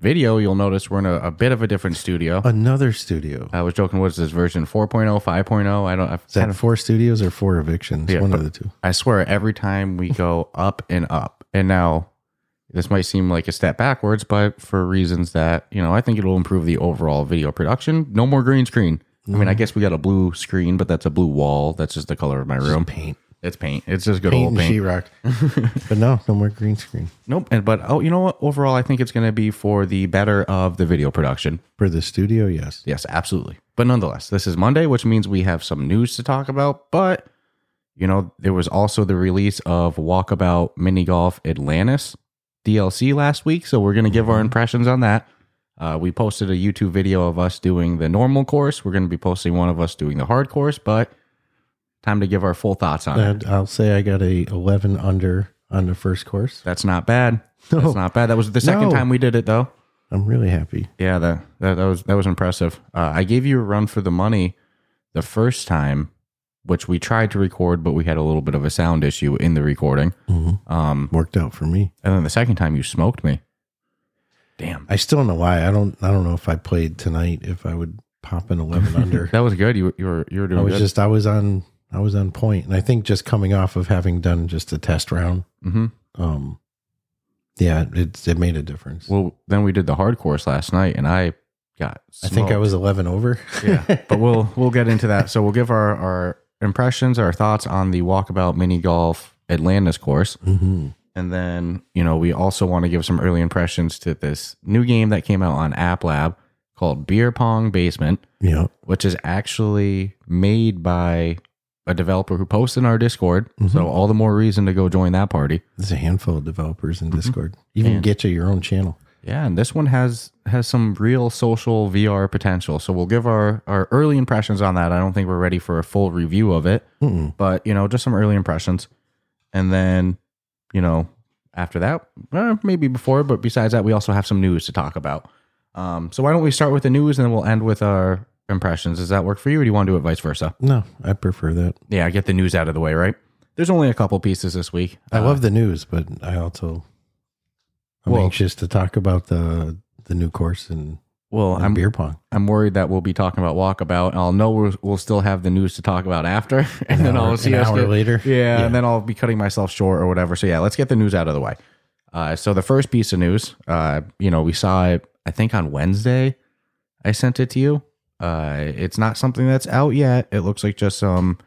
video, you'll notice we're in a, a bit of a different studio. Another studio. I was joking, what's this version 4.0, 5.0? I don't. I've Is that kind of, four studios or four evictions? Yeah, One of the two. I swear, every time we go up and up, and now this might seem like a step backwards, but for reasons that you know, I think it'll improve the overall video production. No more green screen. I mean, I mm-hmm. guess we got a blue screen, but that's a blue wall. That's just the color of my room. Paint. It's paint. It's just good Paint old and paint. sheetrock. but no, no more green screen. Nope. And but oh, you know what? Overall, I think it's going to be for the better of the video production. For the studio, yes. Yes, absolutely. But nonetheless, this is Monday, which means we have some news to talk about. But, you know, there was also the release of Walkabout Mini Golf Atlantis DLC last week. So we're going to give our impressions on that. Uh, we posted a YouTube video of us doing the normal course. We're going to be posting one of us doing the hard course, but time to give our full thoughts on it. I'll say I got a 11 under on the first course. That's not bad. That's not bad. That was the second No. time we did it, though. I'm really happy. Yeah, that that, that was that was impressive. Uh, I gave you a run for the money the first time, which we tried to record, but we had a little bit of a sound issue in the recording. Mhm. Um, Worked out for me. and then the second time you smoked me. Damn, I still don't know why. I don't. I don't know if I played tonight. If I would pop an 11 under. that was good. You you were you were doing I was good. just. I was on. I was on point, and I think just coming off of having done just a test round. hmm Um. Yeah, it it made a difference. Well, then we did the hard course last night, and I got. I think I was 11 over. yeah, but we'll we'll get into that. So we'll give our our impressions, our thoughts on the Walkabout Mini Golf Atlantis course. hmm And then, you know, we also want to give some early impressions to this new game that came out on App Lab called Beer Pong Basement, Yeah. which is actually made by a developer who posted in our Discord. So all the more reason to go join that party. There's a handful of developers in Discord. Even And- get you your own channel. Yeah, and this one has has some real social VR potential. So we'll give our our early impressions on that. I don't think we're ready for a full review of it, Mm-mm. but you know, just some early impressions. And then, you know, after that, eh, maybe before, but besides that, we also have some news to talk about. Um, so why don't we start with the news and then we'll end with our impressions? Does that work for you, or do you want to do it vice versa? No, I prefer that. Yeah, I get the news out of the way, right? There's only a couple pieces this week. I Uh, love the news, but I also I'm Well- anxious to talk about the the new course and, well, and I'm beer pong. I'm worried that we'll be talking about walkabout. I'll know we'll, we'll still have the news to talk about after, and An then hour- I'll see an us hour get- later? Yeah, Yeah. and then I'll be cutting myself short or whatever. So yeah, let's get the news out of the way. Uh, so the first piece of news, uh, you know, we saw it. I think on Wednesday, I sent it to you. Uh, it's not something that's out yet. It looks like just some,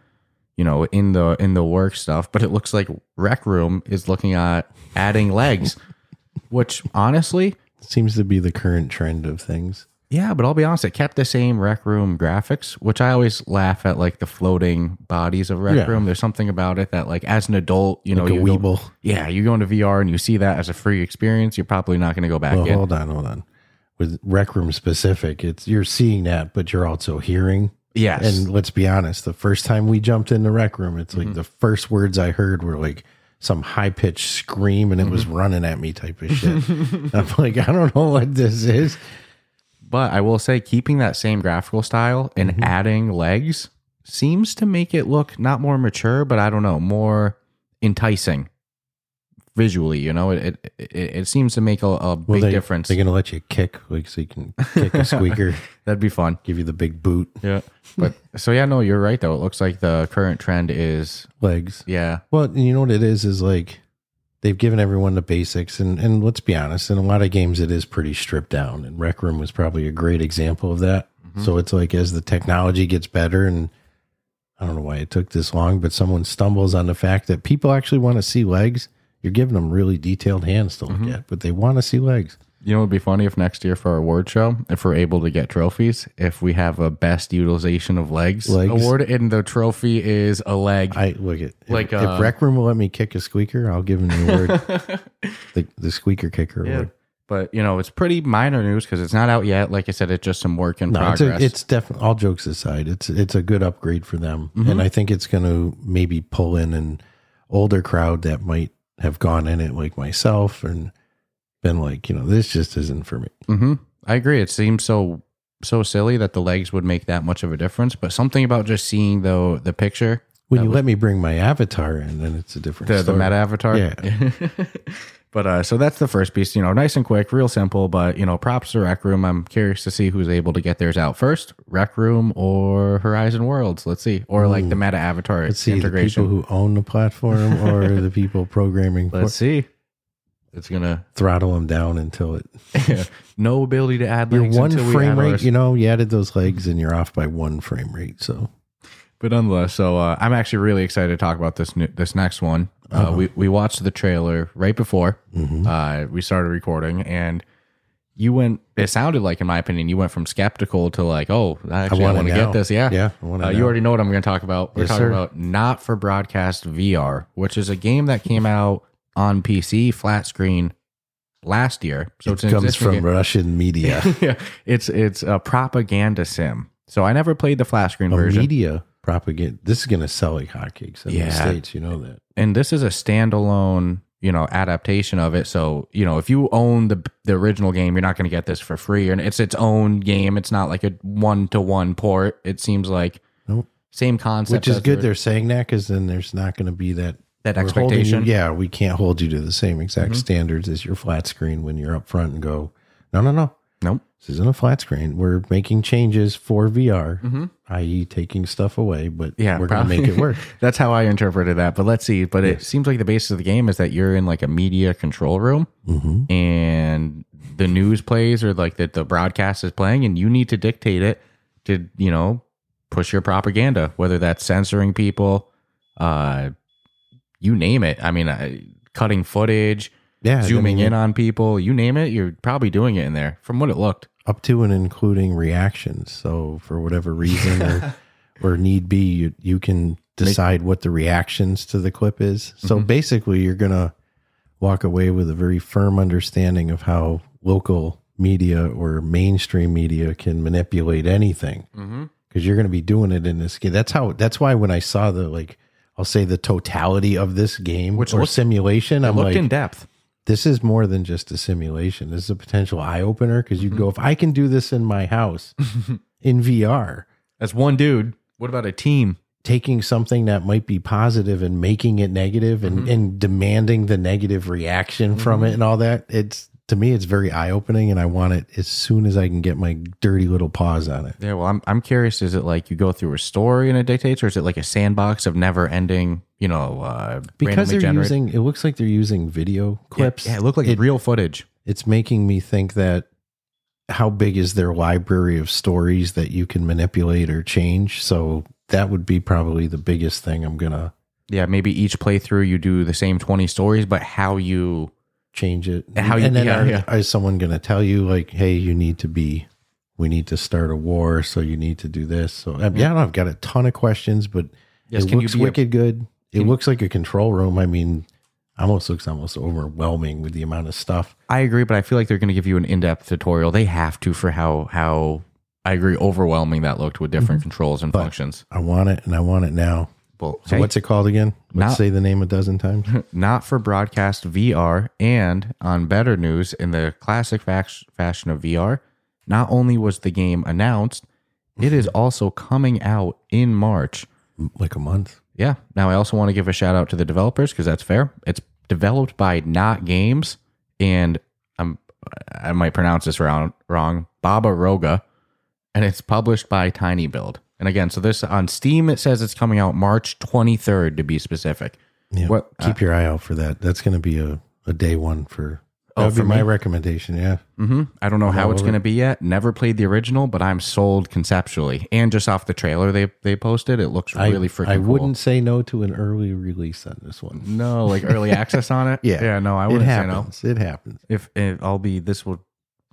you know, in the in the work stuff. But it looks like Rec Room is looking at adding legs, which honestly, Seems to be the current trend of things. yeah, but I'll be honest, it kept the same Rec Room graphics, which I always laugh at, like the floating bodies of Rec Yeah. Room. There's something about it that, like, as an adult, you know, Like a you go- Weeble. yeah, you go into VR and you see that as a free experience, you're probably not going to go back Well, in. hold on, hold on. With Rec Room specific, it's you're seeing that, but you're also hearing. Yes, And let's be honest, the first time we jumped in the Rec Room, it's Mm-hmm. like the first words I heard were like some high pitched scream, and it was Mm-hmm. running at me type of shit. I'm like, I don't know what this is. but I will say, keeping that same graphical style and Mm-hmm. adding legs seems to make it look not more mature, but I don't know, more enticing visually. You know, it it, it, it seems to make a, a big they, difference. They're gonna let you kick, like so you can kick a squeaker, That'd be fun. give you the big boot Yeah. But so yeah, no, you're right though. It looks like the current trend is legs. yeah. Well, you know what it is is like they've given everyone the basics, and and let's be honest, in a lot of games it is pretty stripped down, and Rec Room was probably a great example of that. Mm-hmm. So it's like as the technology gets better, and I don't know why it took this long, but someone stumbles on the fact that people actually want to see legs. You're giving them really detailed hands to look at, but they want to see legs. You know, it'd be funny if next year for our award show, if we're able to get trophies, if we have a best utilization of legs, Legs. award, and the trophy is a leg. I look at if, Like, if uh, Rec Room will let me kick a squeaker, I'll give him the award, the, the squeaker kicker Yeah. award. But you know, it's pretty minor news because it's not out yet. Like I said, it's just some work in No, progress. a, it's definitely all jokes aside. It's it's a good upgrade for them, Mm-hmm. and I think it's going to maybe pull in an older crowd that might have gone in it like myself and been like, you know, this just isn't for me. hmm I agree. It seems so so silly that the legs would make that much of a difference, but something about just seeing the the picture, When you let me bring my avatar in, then it's a different the the story. meta avatar. Yeah. but uh, so that's the first piece. You know, nice and quick, real simple. But you know, props to Rec Room. I'm curious to see who's able to get theirs out first, Rec Room or Horizon Worlds. Let's see, or like the meta avatar Let's see the integration. people who own the platform or the people programming Let's see. It's gonna throttle them down until it no ability to add your legs one until we frame rate. You know, you added those legs and you're off by one frame rate. So But nonetheless, so uh, I'm actually really excited to talk about this new, this next one. Uh, we we watched the trailer right before uh, we started recording, and you went. It sounded like, in my opinion, you went from skeptical to like, oh, actually, I want want to get this. Yeah, Yeah, I want it Uh, you already know what I'm going to talk about. We're Yes, talking sir. about not for broadcast VR, which is a game that came out on PC flat screen last year. So it's it comes from game. Russian media. yeah, it's it's a propaganda sim. So I never played the flat screen a version. media propaganda. This is going to sell like hotcakes in Yeah. the states. You know that. and this is a standalone you know adaptation of it so you know if you own the the original game you're not going to get this for free and it's its own game it's not like a one-to-one port it seems like Nope. same concept Which is good. They're saying that because then there's not going to be that that we're you- expectation yeah, we can't hold you to the same exact Mhm. standards as your flat screen when you're up front and go, no, no, no. Nope This isn't a flat screen. We're making changes for VR, Mhm. i.e., taking stuff away, but Yeah, we're going to make it work. that's how i interpreted that but let's see but Yeah. it seems like the basis of the game is that you're in like a media control room hmm and the news plays or like that the broadcast is playing and you need to dictate it to you know push your propaganda whether that's censoring people uh you name it i mean uh, cutting footage Yeah, zooming in on people you name it you're probably doing it in there from what it looked up to and including reactions. So for whatever reason or, or need be, you, you can decide what the reactions to the clip is. So Mhm. basically, you're going to walk away with a very firm understanding of how local media or mainstream media can manipulate anything mm-hmm. because you're going to be doing it in this game. That's how. That's why when I saw the like, I'll say the totality of this game Which or looked- simulation, I'm looked like, in depth this is more than just a simulation. This is a potential eye opener because you'd go, mm-hmm. if I can do this in my house in VR, that's one dude. What about a team? taking something that might be positive and making it negative and, mm-hmm. and demanding the negative reaction from it mm-hmm. and all that, it's to me, it's very eye opening. And I want it as soon as I can get my dirty little paws on it. yeah well i'm, I'm curious is it like you go through a story and it dictates or is it like a sandbox of never ending you know uh Because they're generated- using, it looks like they're using video clips. yeah, it looked like It- real footage it's making me think that how big is their library of stories that you can manipulate or change so that would be probably the biggest thing i'm gonna yeah, maybe each playthrough you do the same 20 stories, but how you change it. How you- and then yeah, are, yeah. is someone gonna tell you like hey you need to be we need to start a war so you need to do this so I mean, yeah. I've got a ton of questions but Yes, it can you looks be a- wicked good. It looks like a control room. I mean almost looks almost overwhelming with the amount of stuff. I agree, but I feel like they're going to give you an in-depth tutorial. They have to for how how I agree overwhelming that looked with different mm-hmm. controls and functions. i want it and i want it now Well, so what's it called again let's Not- say the name a dozen times not for broadcast VR and on better news in the classic fac- fashion of VR, not only was the game announced, it is also coming out in March. like a month. Yeah. Now I also want to give a shout out to the developers because that's fair. It's developed by Not Games and I'm I might pronounce this wrong wrong Baba Roga, and it's published by Tiny Build. And again, so this on Steam it says it's coming out March 23rd to be specific. Yeah, What- keep your eye out for that. That's going to be a, a day one for. That Oh, would for be my me? recommendation. Yeah, hmm I don't know how it's going to be yet. Never played the original, but I'm sold conceptually. And just off the trailer they they posted, it looks I really freaking I wouldn't say no to an early release on this one. No, like early access on it. Yeah, yeah. No, I wouldn't say no. It happens. if, if I'll be this will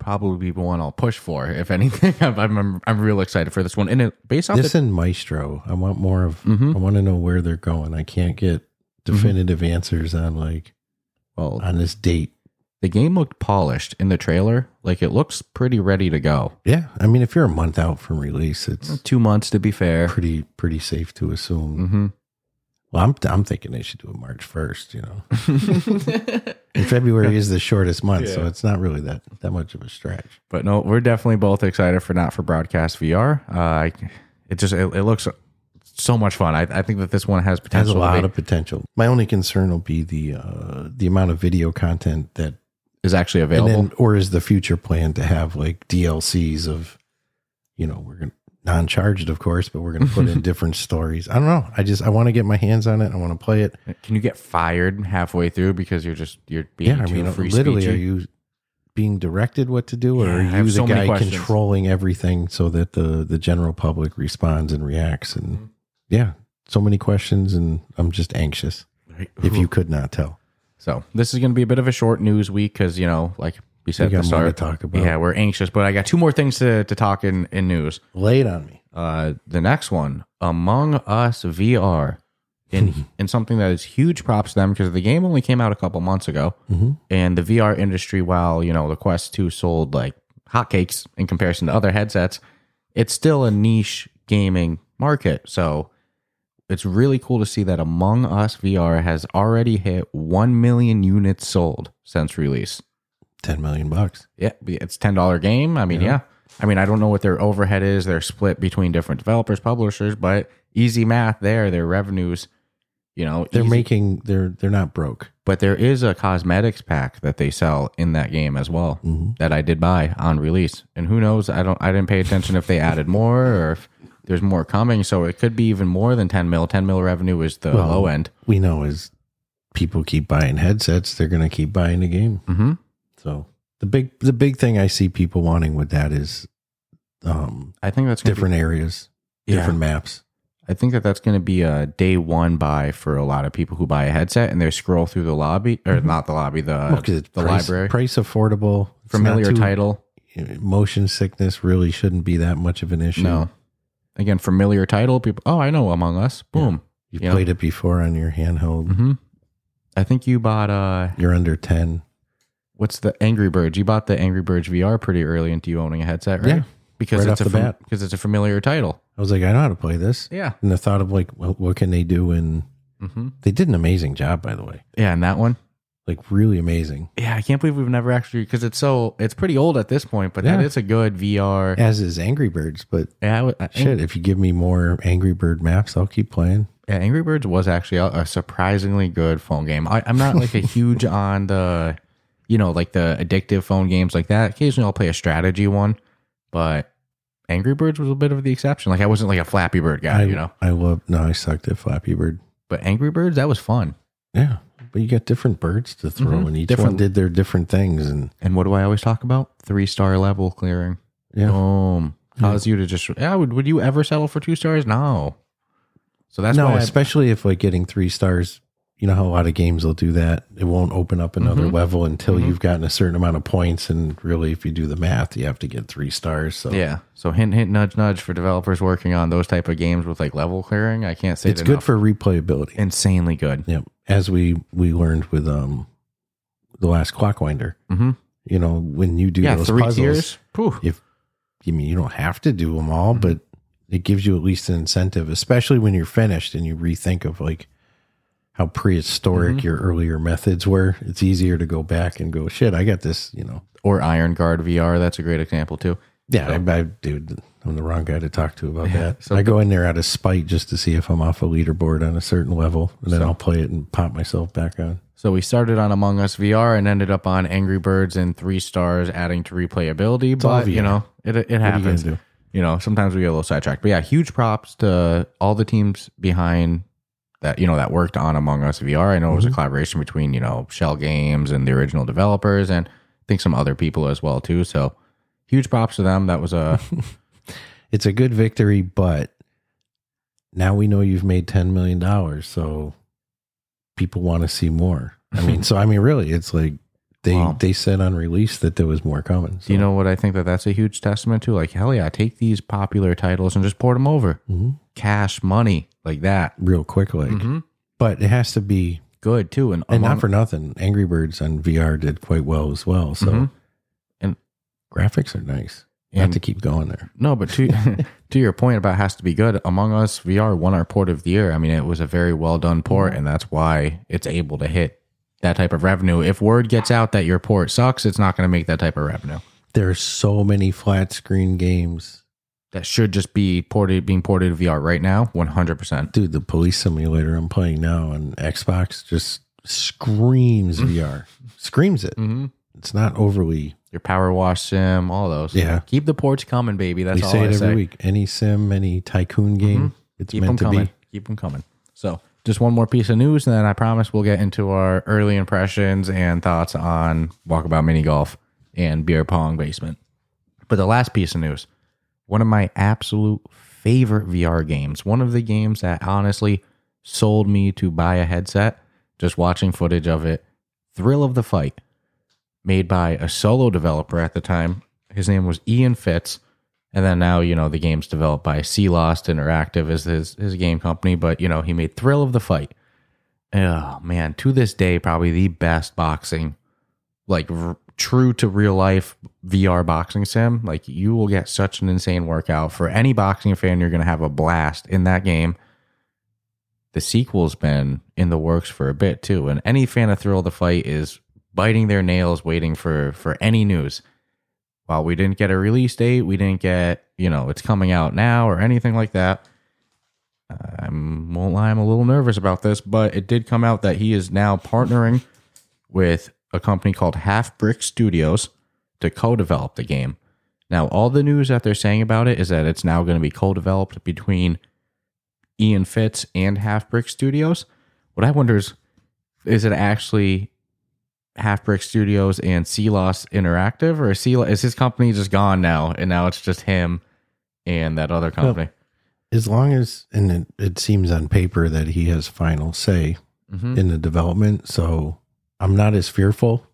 probably be the one I'll push for if anything I'm I'm, I'm real excited for this one and it based off This the, and Maestro. I want more of. Mhm. I want to know where they're going. I can't get definitive answers on like well on this date. the game looked polished in the trailer. Like it looks pretty ready to go. Yeah, I mean, if you're a month out from release, it's Two months to be fair. pretty pretty safe to assume. Mm-hmm. Well, I'm I'm thinking they should do it March first. You know, and February is the shortest month, so it's not really that that much of a stretch. But no, we're definitely both excited for not for broadcast VR. Uh, I- it just it, it looks so much fun. I, I think that this one has potential. Has a lot of potential. My only concern will be the uh, the amount of video content that, is actually available. then or is the future plan to have like DLCs of, you know, we're gonna non-charged, of course, but we're gonna put in different stories. I don't know. I just I want to get my hands on it. I want to play it. Can you get fired halfway through because you're just you're being Yeah, I mean, free literally, are you being directed what to do, or Yeah, are you the many guy controlling everything so that the the general public responds and reacts? And Mm-hmm. yeah, so many questions, and I'm just anxious. If you could not tell, So this is going to be a bit of a short news week because you know, like we said we got more to talk about. yeah, we're anxious. But I got two more things to to talk in in news. Lay it on me. Uh, the next one, Among Us VR, in in something that is huge props to them because the game only came out a couple months ago, Mhm. and the VR industry, while you know the Quest Two sold like hotcakes in comparison to other headsets, it's still a niche gaming market. So it's really cool to see that Among Us VR has already hit one million units sold since release. Ten million bucks. Yeah, it's ten dollar game. I mean, yeah. I mean, I don't know what their overhead is. They're split between different developers, publishers, but easy math there. Their revenues, you know, They're easy. making. They're they're not broke. But there is a cosmetics pack that they sell in that game as well Mhm. that I did buy on release. And who knows? I don't. I didn't pay attention if they added more or if there's more coming. So it could be even more than ten mil. Ten mil revenue is the Well, low end. We know as people keep buying headsets, they're going to keep buying the game. hmm So the big the big thing I see people wanting with that is um I think that's gonna be- different areas, Yeah. different maps. I think that that's going to be a day one buy for a lot of people who buy a headset and they scroll through the lobby or not the lobby, the Well, the price, library, price affordable, familiar too- title. Motion sickness really shouldn't be that much of an issue. No, again, familiar title. People, oh, I know Among Us. Boom. you've Yeah. played it before on your handheld. hmm I think you bought uh, You're under ten. What's the Angry Birds? You bought the Angry Birds VR pretty early into you owning a headset, right? Yeah. because Right it's a the fam- because it's a familiar title. I was like, I know how to play this. Yeah. And the thought of like, well, what can they do? And hmm they did an amazing job, by the way. Yeah, and that one. Like really amazing. Yeah, I can't believe we've never actually because it's so it's pretty old at this point, but that Yeah. is a good VR. As is Angry Birds, but Yeah, I I- shit, if you give me more Angry Bird maps, I'll keep playing. Yeah, Angry Birds was actually a, a surprisingly good phone game. I, I'm not like a huge on the, you know, like the addictive phone games like that. Occasionally, I'll play a strategy one, but Angry Birds was a bit of the exception. Like I wasn't like a Flappy Bird guy, I, you know. I love. No, I sucked at Flappy Bird. But Angry Birds, that was fun. Yeah, but you got different birds to throw, Mhm. and each Different- one did their different things. And And what do I always talk about? Three star level clearing. yeah, Boom. Cause you to just yeah. Would would you ever settle for two stars? No. So that's no, why I- especially if like getting three stars. You know how a lot of games will do that. It won't open up another Mhm. level until Mhm. you've gotten a certain amount of points. And really, if you do the math, you have to get three stars. So yeah. So hint hint nudge nudge for developers working on those type of games with like level clearing. I can't say it's it good for replayability. insanely good. Yeah, as we we learned with um the last Clockwinder. Mm-hmm. You know, when you do Yeah, those three puzzles, tiers. Phew. if you mean you don't have to do them all, Mm-hmm. but it gives you at least an incentive, especially when you're finished and you rethink of like how prehistoric Mhm. your earlier methods were. It's easier to go back and go, shit, I got this, you know. Or Iron Guard VR. That's a great example too. Yeah, I, I, dude, I'm the wrong guy to talk to about Yeah, that. so I go in there out of spite just to see if I'm off a leaderboard on a certain level, and then So- I'll play it and pop myself back on. So we started on Among Us VR and ended up on Angry Birds and three stars, adding to replayability. all but you know, it it you happens. do? You know, sometimes we get a little sidetracked. But yeah, huge props to all the teams behind that. You know, that worked on Among Us VR. I know it was a collaboration between you know Schell Games and the original developers, and I think some other people as well too. So huge props to them. That was a It's a good victory, but now we know you've made ten million dollars, so people want to see more. I mean, so I mean, really, it's like they Wow. they said on release that there was more coming. So. you know what I think that that's a huge testament to. Like hell yeah, take these popular titles and just port them over. Mhm. Cash money like that. real quick, like, Mhm. but it has to be good too. And, And among- not for nothing, Angry Birds on VR did quite well as well. So Mhm. And- graphics are nice. You And- have to keep going there. No, but to to your point about has to be good. Among Us VR won our port of the year. I mean, it was a very well done port, and that's why it's able to hit that type of revenue. If word gets out that your port sucks, it's not going to make that type of revenue. There are so many flat screen games. That should just be ported, being ported to VR right now, one hundred percent. Dude, the police simulator I'm playing now on Xbox just screams VR. Screams it. Mm-hmm. It's not overly Your power wash sim, all those. Yeah. keep the ports coming, baby. That's we all say I it every say. week. Any sim, any tycoon game, it's Keep them meant to coming. be. Keep them coming. So, just one more piece of news, and then I promise we'll get into our early impressions and thoughts on Walkabout Mini Golf and Beer Pong Basement. But the last piece of news, one of my absolute favorite VR games, one of the games that honestly sold me to buy a headset, just watching footage of it, Thrill of the Fight, made by a solo developer at the time. His name was Ian Fitz. And then now, you know, the game's developed by Sealost Interactive as his, his game company, but you know, he made Thrill of the Fight. Oh man, to this day, probably the best boxing, like true to real life VR boxing sim. Like you will get such an insane workout. For any boxing fan, you're gonna have a blast in that game. The sequel's been in the works for a bit too, and any fan of Thrill of the Fight is biting their nails waiting for for any news while we didn't get a release date, we didn't get, you know, it's coming out now or anything like that. Uh, I won't lie, I'm a little nervous about this, but it did come out that he is now partnering with a company called Halfbrick Studios to co develop the game. Now, all the news that they're saying about it is that it's now going to be co developed between Ian Fitz and Halfbrick Studios. What I wonder is, is it actually Half Brick Studios and Lost Interactive, or is, Sea, is his company just gone now, and now it's just him and that other company? As long as, and it, it seems on paper that he has final say Mhm. in the development. So I'm not as fearful.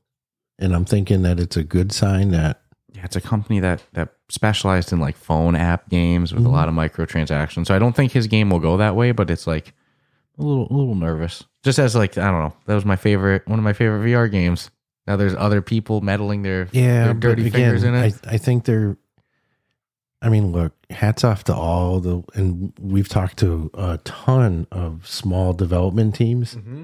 And I'm thinking that it's a good sign that Yeah, it's a company that that specialized in like phone app games with a lot of microtransactions. So I don't think his game will go that way, but it's like a little a little nervous. Just as like I don't know, that was my favorite one of my favorite VR games. Now there's other people meddling their Yeah, their dirty fingers in it. I, I think they're. I mean, look, hats off to all the, and we've talked to a ton of small development teams, mm-hmm.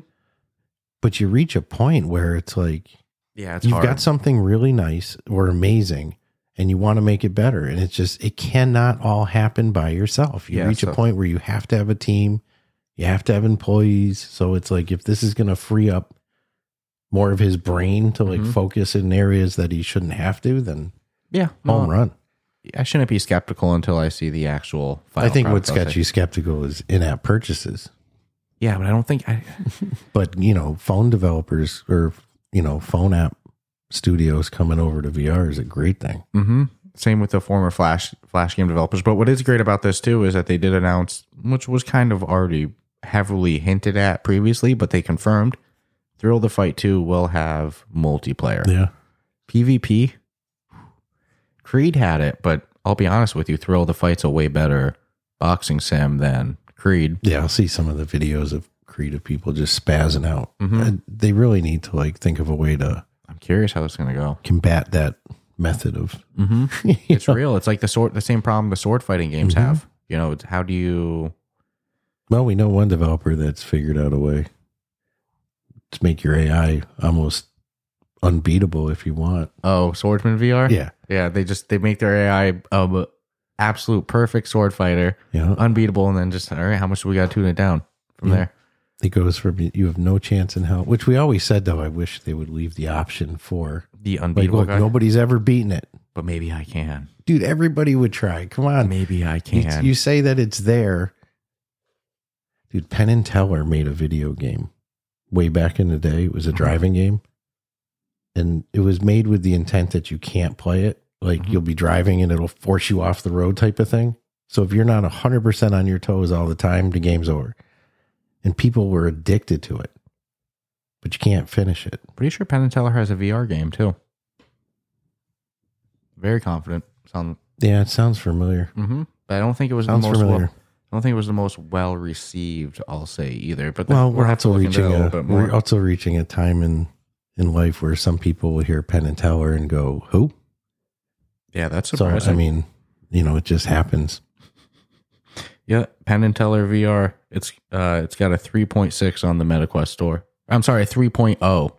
But you reach a point where it's like Yeah, it's you've hard. got something really nice or amazing, and you want to make it better, and it's just it cannot all happen by yourself. You Yeah, reach so- a point where you have to have a team, you have to have employees. So it's like if this is going to free up more of his brain to like Mhm. focus in areas that he shouldn't have to, then yeah, no, home run. I shouldn't be skeptical until I see the actual. I think what's got you skeptical is in-app purchases. Yeah, but I don't think I. But you know, phone developers or you know, phone app studios coming over to VR is a great thing. Mm-hmm. Same with the former Flash Flash game developers. But what is great about this too is that they did announce, which was kind of already heavily hinted at previously, but they confirmed Thrill the Fight 2 will have multiplayer. Yeah. PvP. Creed had it, but I'll be honest with you, Thrill the Fight's a way better boxing sim than Creed. Yeah, I'll see some of the videos of Creed of people just spazzing out. Mhm. And they really need to like think of a way to I'm curious how it's going to go. combat that method of Mm-hmm. It's real. It's like the sword, the same problem the sword fighting games Mhm. have. You know, it's how do you well, we know one developer that's figured out a way to make your AI almost unbeatable if you want. Oh, Swordsman VR? Yeah. Yeah, they just they make their AI um absolute perfect sword fighter, Yeah. unbeatable, and then just all right, how much do we got to tune it down from Yeah. there? It goes from you have no chance in hell, which we always said though. I wish they would leave the option for The like, unbeatable look, guy. nobody's ever beaten it, but maybe I can. dude. Everybody would try. Come on, Maybe I can. you say that it's there, dude. Penn and Teller made a video game way back in the day. It was a Mhm. driving game, and it was made with the intent that you can't play it. Like Mhm. you'll be driving and it'll force you off the road, type of thing. So if you're not hundred percent on your toes all the time, the game's over. And people were addicted to it, but you can't finish it. Pretty sure Penn and Teller has a VR game too. Very confident. Sound, Yeah, it sounds familiar. mm-hmm. But I don't think it was Sounds the most familiar. well, I don't think it was the most well received. I'll say either. But Well, we'll we're also reaching a a bit more. we're also reaching a time in in life where some people will hear Penn and Teller and go, "Who?" Yeah, that's So surprising. I mean, you know, it just happens. yeah, Penn and Teller VR. It's uh, it's got a 3.6 on the MetaQuest store. I'm sorry, a 3.0.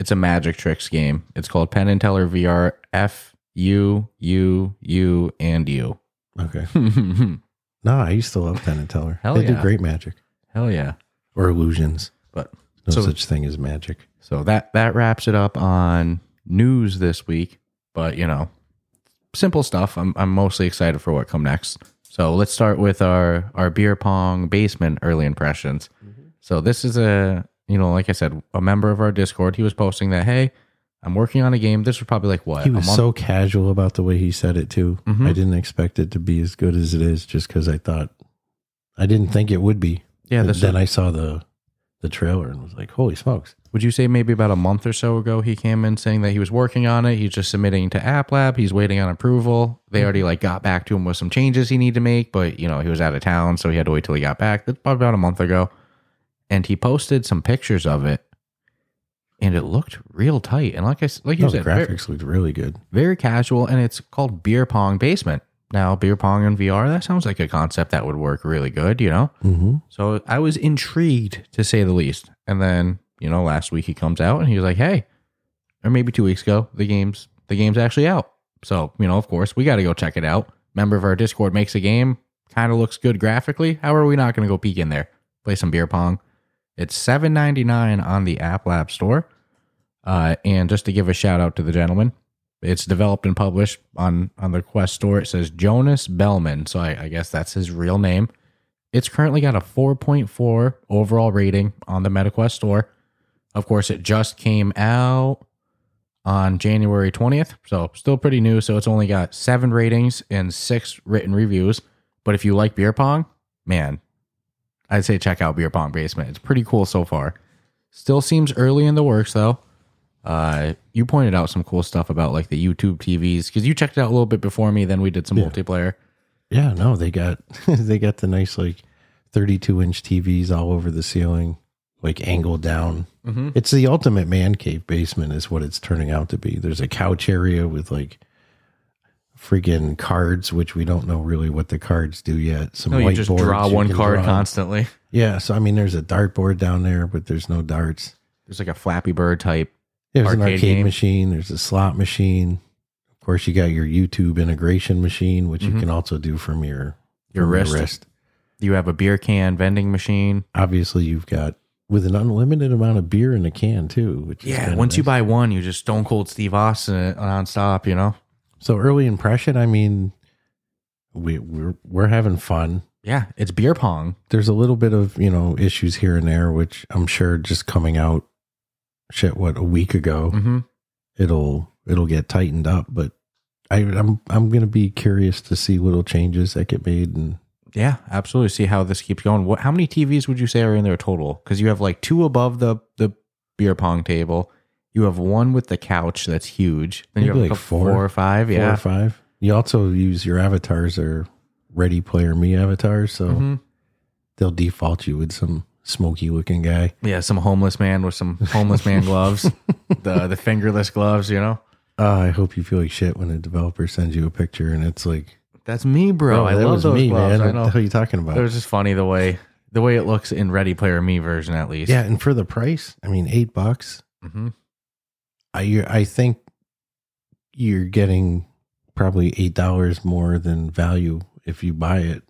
It's a Magic Tricks game. It's called Penn and Teller VR F U U U and U. Okay. No, I used to love Penn and Teller. Hell they yeah. did great magic Hell yeah! or illusions. But No So- such thing as magic. So that that wraps it up on news this week. But you know, simple stuff. I'm I'm mostly excited for what come next. So let's start with our our beer pong basement early impressions. So this is a you know, like I said, a member of our Discord. He was posting that hey, I'm working on a game. This was probably like what He was so casual about the way he said it too. Mhm. I didn't expect it to be as good as it is, just because I thought I didn't think it would be. yeah. Then I saw the the trailer and was like, "Holy smokes!" Would you say maybe about a month or so ago he came in saying that he was working on it? He's just submitting to App Lab. He's waiting on approval. They already like got back to him with some changes he needed to make, but you know he was out of town, so he had to wait till he got back. That's probably about a month ago, and he posted some pictures of it, and it looked real tight. And like I like you No, the said, very, graphics looked really good. very casual, and it's called Beer Pong Basement. Now, beer pong in VR, that sounds like a concept that would work really good, you know? Mm-hmm. So I was intrigued to say the least. And then, you know, last week he comes out and he was like, "Hey," or maybe 2 weeks ago, the game's the game's actually out. So, you know, of course, we got to go check it out. Member of our Discord makes a game, kind of looks good graphically. How are we not going to go peek in there? Play some beer pong. It's 7.99 on the App Lab store. Uh, and just to give a shout out to the gentleman, it's developed and published on on the Quest store. It says Jonas Bellman, so I, I guess that's his real name. It's currently got a 4.4 overall rating on the MetaQuest store. Of course, it just came out on January 20th, so still pretty new. So it's only got seven ratings and six written reviews. But if you like beer pong, man, I'd say check out Beer Pong Basement. It's pretty cool so far. Still seems early in the works though. Uh, you pointed out some cool stuff about like the YouTube TVs because you checked it out a little bit before me. Then we did some Yeah. multiplayer. Yeah, no, they got they got the nice like 32 inch TVs all over the ceiling, like angled down. Mm-hmm. It's the ultimate man cave basement, is what it's turning out to be. There's a couch area with like freaking cards, which we don't know really what the cards do yet. Some No, you just draw one card draw. constantly. Yeah, so I mean, there's a dartboard down there, but there's no darts. There's like a Flappy Bird type. There's an Arcade arcade game. machine. There's a slot machine. Of course, you got your YouTube integration machine, which Mhm. you can also do from your Your from wrist. You have a beer can vending machine. Obviously, you've got with an unlimited amount of beer in a can too. Which Yeah, once you buy one, you just Stone Cold Steve Austin nonstop. You know. so early impression. I mean, we we're we're having fun. Yeah, it's beer pong. There's a little bit of you know issues here and there, which I'm sure just coming out shit what a week ago Mm-hmm. it'll it'll get tightened up. But I, I'm I'm gonna be curious to see little changes that get made and Yeah, absolutely. See how this keeps going. What? How many TVs would you say are in there total? Because you have like two above the the beer pong table. You have one with the couch that's huge. Then you have like four. four or five. Yeah, four or five. You also use your avatars or Ready Player Me avatars, so Mhm. they'll default you with some smoky looking guy. Yeah, some homeless man with some homeless man gloves, the the fingerless gloves. You know, Uh, I hope you feel like shit when a developer sends you a picture and it's like, that's me, bro. "Oh, I that love was those me, gloves. man. I What the know. hell are you talking about? It was just funny the way the way it looks in Ready Player Me version, at least. yeah, and for the price, I mean, eight bucks. hmm I you- I think you're getting probably eight dollars more than value if you buy it.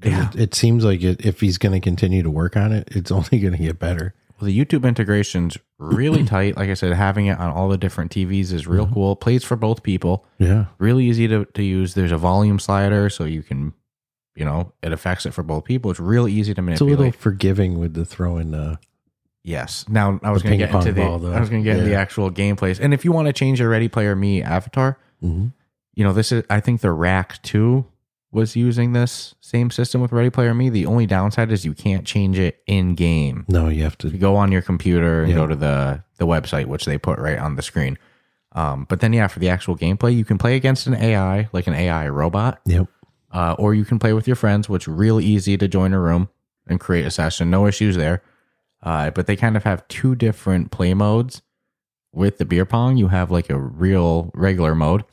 'Cause Yeah. It, it seems like it, if he's going to continue to work on it, it's only going to get better. Well, the YouTube integration's really tight. Like I said, having it on all the different TVs is real cool. Plays for both people. Yeah. really easy to, to use. There's a volume slider, so you can, you know, it affects it for both people. It's real easy to manipulate. It's a little forgiving with the throwing. Uh, yes. Now I was going to get into the ball. I was going to get into the Yeah. actual gameplays. And if you want to change your Ready Player Me avatar, mhm. you know, this is I think the Rack Two was using this same system with Ready Player Me. The only downside is you can't change it in game. No, you have You to. go on your computer and Yeah. go to the the website, which they put right on the screen. Um, but then, yeah, for the actual gameplay, you can play against an AI, like an AI robot. Yep. uh, or you can play with your friends, which real easy to join a room and create a session. No issues there. Uh, but they kind of have two different play modes. With the beer pong, you have like a real regular mode,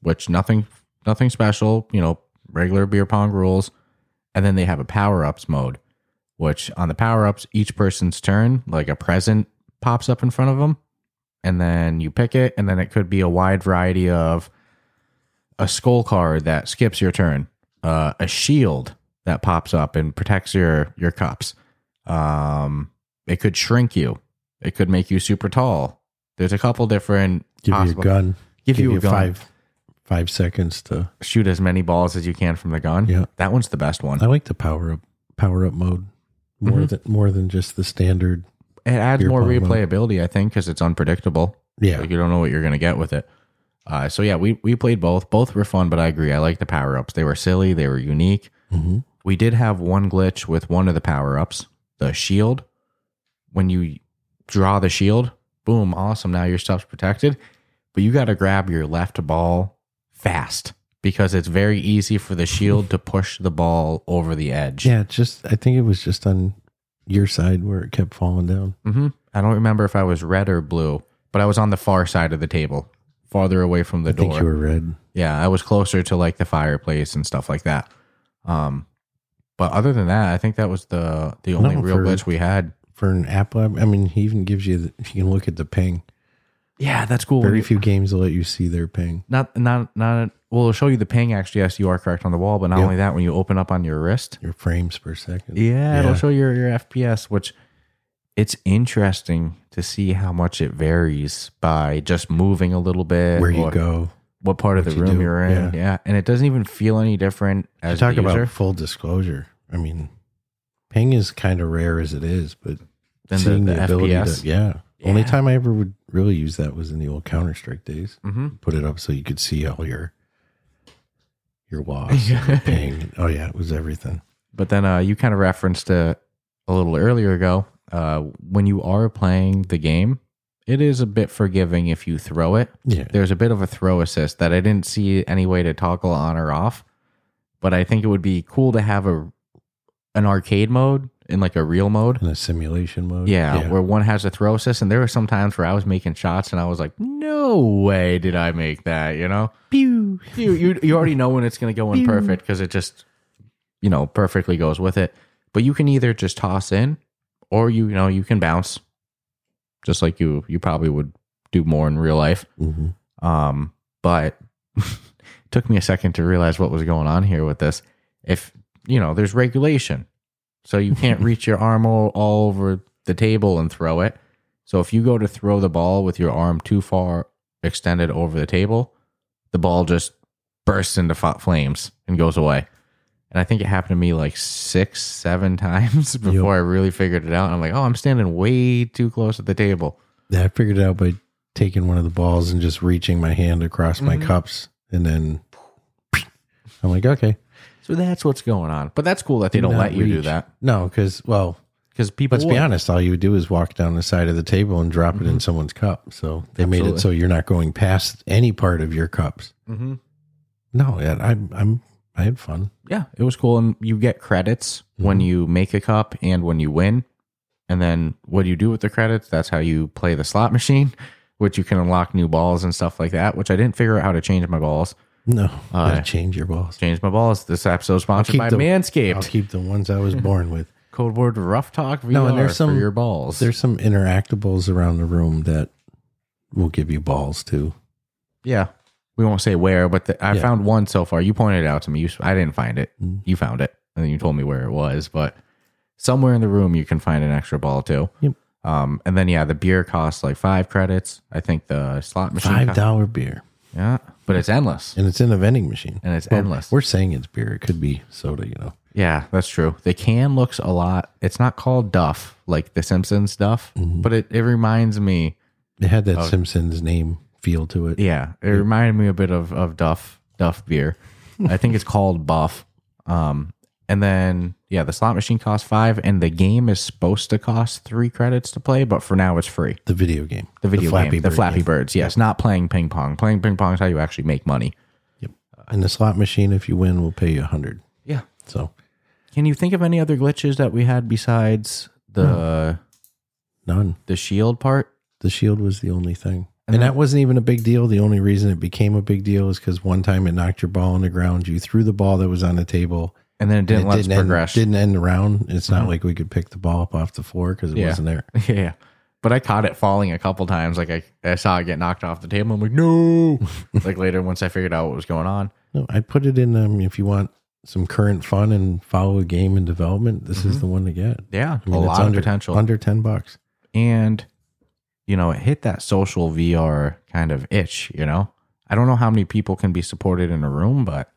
which nothing nothing special, you know, regular beer pong rules. And then they have a power ups mode, which on the power ups, each person's turn, like a present pops up in front of them. And then you pick it, and then it could be a wide variety of a skull card that skips your turn, uh, a shield that pops up and protects your your cups. Um, it could shrink you. It could make you super tall. There's a couple different Give possible- you a gun. Give, you a gun. five five seconds to. Shoot as many balls as you can from the gun. Yeah. that one's the best one. I like the power up power up mode more Mhm. than more than just the standard. It adds more pong mode. replayability, I think, because it's unpredictable. Yeah, Like you don't know what you're gonna get with it. Uh, so yeah, we we played both. Both were fun, but I agree. I like the power ups. They were silly. They were unique. hmm We did have one glitch with one of the power ups, the shield. When you draw the shield, boom, awesome. Now your stuff's protected. But you got to grab your left ball fast because it's very easy for the shield to push the ball over the edge. yeah. Just I think it was just on your side where it kept falling down. hmm I don't remember if I was red or blue, but I was on the far side of the table, farther away from the I door. think you were red. Yeah, I was closer to like the fireplace and stuff like that. Um, but other than that, I think that was the the only No, real for- glitch we had. For an app I mean, he even gives you the, you can look at the ping. Yeah, that's cool. Very few games will let you see their ping. Not not not. Well, it'll show you the ping. Actually, yes, you are correct on the wall. But not Yep. only that, when you open up on your wrist, Your frames per second. yeah, it'll show your your FPS. Which it's interesting to see how much it varies by just moving a little bit, Where you or go. what part of what the you room do, you're in. Yeah. yeah. and it doesn't even feel any different as talk the user. about full disclosure. I mean, ping is kind of rare as it is, but Than the- seeing the the, ability FPS? to yeah. Only time I ever would really use that was in the old Counter Strike days. hmm Put it up so you could see all your your loss, your ping. Oh yeah, it was everything. But then uh, you kind of referenced it a little earlier ago. Uh, when you are playing the game, it is a bit forgiving if you throw it. Yeah, There's a bit of a throw assist that I didn't see any way to toggle on or off. But I think it would be cool to have a an arcade mode in like a real mode. in a simulation mode. Yeah, where one has a throw assist, and there were some times where I was making shots, and I was like, "No way did I make that!" You know, Pew. you you, you already know when it's going to go in perfect because it just you know perfectly goes with it. But you can either just toss in, or you you know you can bounce, just like you you probably would do more in real life. hmm Um, but it took me a second to realize what was going on here with this. If you know, there's regulation, so you can't reach your arm all, all over the table and throw it. So if you go to throw the ball with your arm too far extended over the table, the ball just bursts into flames and goes away. And I think it happened to me like six, seven times before I really figured it out. And I'm like, oh, I'm standing way too close at the table. Yeah, I figured it out by taking one of the balls and just reaching my hand across my Mhm. cups, and then I'm like, okay. So that's what's going on. But that's cool that they Do don't not let you do that No, because well, because people. let's be would. honest. All you would do is walk down the side of the table and drop it in someone's cup. So they made Absolutely. it so you're not going past any part of your cups. Mhm. No, yeah, I'm I'm I had fun. Yeah, it was cool, and you get credits when you make a cup and when you win. And then what do you do with the credits? That's how you play the slot machine, which you can unlock new balls and stuff like that. Which I didn't figure out how to change my balls. No, Uh, gotta change your balls. Change my balls. This episode is sponsored keep by the- Manscaped. I'll keep the ones I was born with. Code word Ruff Talk VR No, and there's some- your balls. There's some interactables around the room that will give you balls too. yeah, we won't say where, but the, I Yeah. found one so far. You pointed it out to me. You, I didn't find it. Mm. You found it, and then you told me where it was. But somewhere in the room, you can find an extra ball too. Yep. Um, and then yeah, the beer costs like five credits. I think the slot machine. Five dollar beer, yeah, but it's endless, and it's in a vending machine. and it's Well, endless. We're saying it's beer. It could be soda. You know. Yeah, that's true. The can looks a lot. It's not called Duff like the Simpsons Duff, Mm-hmm. but it, it reminds me. It had that Simpsons name feel to it. Yeah, it reminded me a bit of of Duff Duff beer. I think it's called Buff. Um, and then yeah, the slot machine costs five, and the game is supposed to cost three credits to play, but for now it's free. The video game. The video Flappy game, the Bird Flappy game. Birds. Yes, not playing ping pong. Playing ping pong is how you actually make money. Yep. And the slot machine, if you win, will pay you a hundred. Yeah. So Can you think of any other glitches that we had besides the none. the shield part? The shield was the only thing. And And, that wasn't even a big deal. The only reason it became a big deal is because one time it knocked your ball on the ground. You threw the ball that was on the table. And then it didn't let us end, progress. didn't end the round. It's not Mhm. like we could pick the ball up off the floor because it Yeah. wasn't there. yeah. But I caught it falling a couple times. Like I, I saw it get knocked off the table. I'm like, no. like later, once I figured out what was going on. No, I put it in. Um, if you want some current fun and follow a game in development, this is Mhm. the one to get. Yeah. I mean, a it's lot under, of potential. Under ten bucks. and you know it hit that social VR kind of itch. You know, I don't know how many people can be supported in a room, but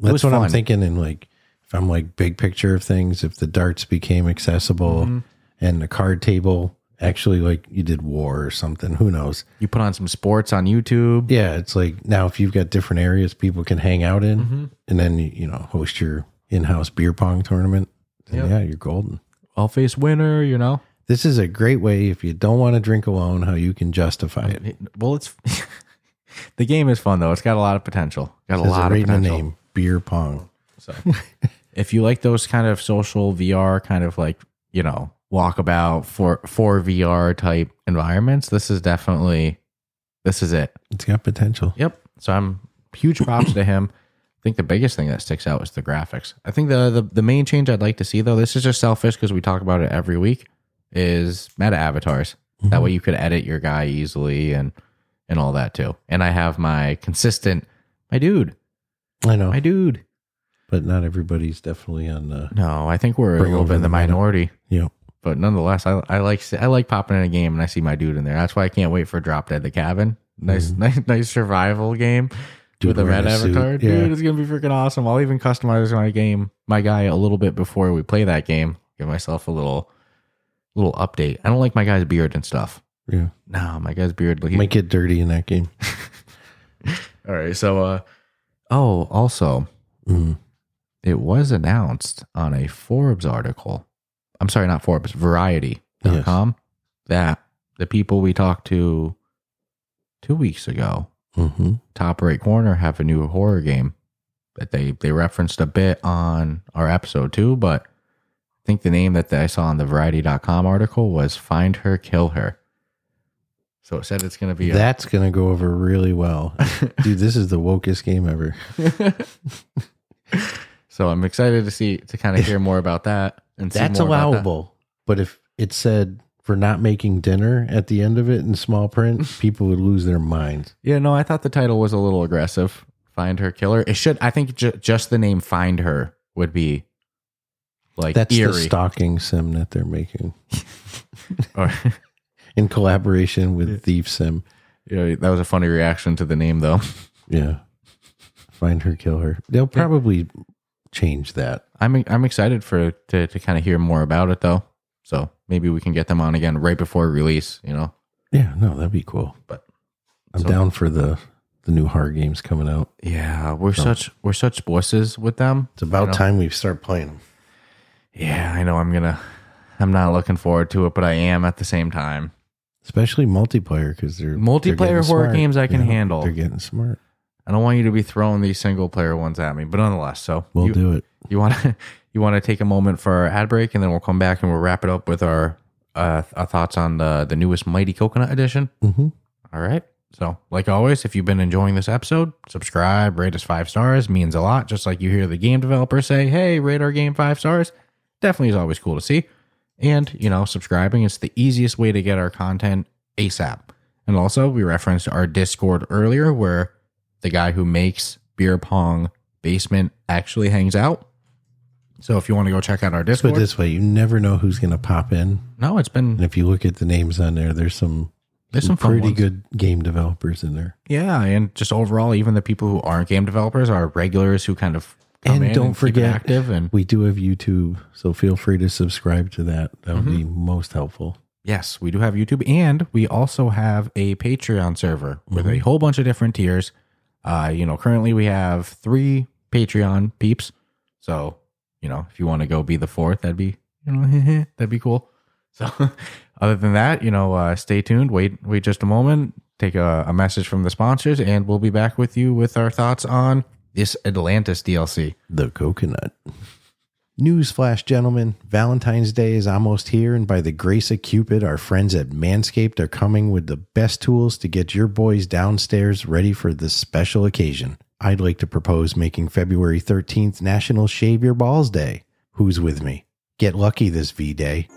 That's was what fun. I'm thinking. And like, if I'm like big picture of things, if the darts became accessible Mhm. and the card table actually like you did war or something, who knows? you put on some sports on YouTube. Yeah, it's like now if you've got different areas people can hang out in, Mhm. and then you know host your in-house beer pong tournament. then Yep. Yeah, you're golden. I'll face winner. You know, This is a great way if you don't want to drink alone, how you can justify it. well, it's the game is fun though. It's got a lot of potential. Got a lot of right in the potential. name, beer pong. So if you like those kind of social VR kind of like, you know, walkabout for for VR type environments, this is definitely this is it. It's got potential. Yep. So I'm huge props to him. I think the biggest thing that sticks out is the graphics. I think the the, the main change I'd like to see though, this is just selfish because we talk about it every week, is meta avatars. That mm-hmm. way you could edit your guy easily and and all that too. And I have my consistent my dude. I know, My dude. But not everybody's definitely on the. No, I think we're a little bit in the minority. Yep. But nonetheless, I, I like I like popping in a game and I see my dude in there. That's why I can't wait for Drop Dead the Cabin. Nice, nice, nice survival game Mm-hmm. Dude with a red wearing a suit. avatar. Yeah. Dude, it's gonna be freaking awesome. I'll even customize my game, my guy, a little bit before we play that game. Give myself a little, little update. I don't like my guy's beard and stuff. Yeah, No, my guy's beard. He, might get dirty in that game. all right, so uh, oh, also, Mm. It was announced on a Forbes article. I'm sorry, not Forbes, Variety.com, that the people we talked to two weeks ago, hmm Top Right Corner, have a new horror game that they they referenced a bit on our episode too. But I think the name that I saw on the Variety.com article was "Find Her, Kill Her." So it said it's going to be a, That's gonna go over really well, dude. This is the wokest game ever. so I'm excited to see to kind of hear more about that and see That's more about that. allowable, but if it said for not making dinner at the end of it in small print, people would lose their minds. Yeah, no, I thought the title was a little aggressive. Find her, killer. It should. I think ju- just the name "Find Her" would be like That's eerie. the stalking sim that they're making Or, in collaboration with Thief Sim. know, that was a funny reaction to the name, though. Yeah, find her, kill her. They'll probably change that. I'm I'm excited for to to kind of hear more about it, though. So maybe we can get them on again right before release. You know, Yeah, no, that'd be cool. But- I'm so- down for the the new horror games coming out. yeah, we're such we're such bosses with them. It's about You know? time we start playing them. Yeah, I know. I'm gonna. I'm not looking forward to it, but I am at the same time. Especially multiplayer because they're they're Multiplayer horror smart, games I can you know? handle. They're getting smart. I don't want you to be throwing these single player ones at me, but nonetheless, so We'll you, do it. You want to you want to take a moment for our ad break, and then we'll come back and we'll wrap it up with our uh, our thoughts on the the newest Mighty Coconut Edition. hmm All right. So, like always, if you've been enjoying this episode, subscribe, rate us five stars, means a lot. Just like you hear the game developer say, "Hey, rate our game five stars." Definitely is always cool to see. And you know, subscribing is the easiest way to get our content ASAP. And also, we referenced our Discord earlier, where the guy who makes beer pong basement actually hangs out. So if you want to go check out our Put it Discord, this way, you never know who's going to pop in. no, it's been And if you look at the names on there, there's some, there's some fun pretty good game developers in there. Yeah, and just overall, even the people who aren't game developers are regulars who kind of And don't it forget- active. And We do have YouTube, so feel free to subscribe to that. That would be Mm-hmm. most helpful. yes, we do have YouTube, and we also have a Patreon server with a whole bunch of different tiers. Uh, you know, currently we have three Patreon peeps. So, you know, if you want to go be the fourth, that'd be you know that'd be cool. So, other than that, you know, uh, stay tuned. Wait, wait just a moment. Take a, a message from the sponsors, and we'll be back with you with our thoughts on this Atlantis DLC. The coconut. Newsflash, gentlemen. Valentine's Day is almost here, and by the grace of Cupid, our friends at Manscaped are coming with the best tools to get your boys downstairs ready for this special occasion. I'd like to propose making February 13th National Shave Your Balls Day. Who's with me? Get lucky this V Day.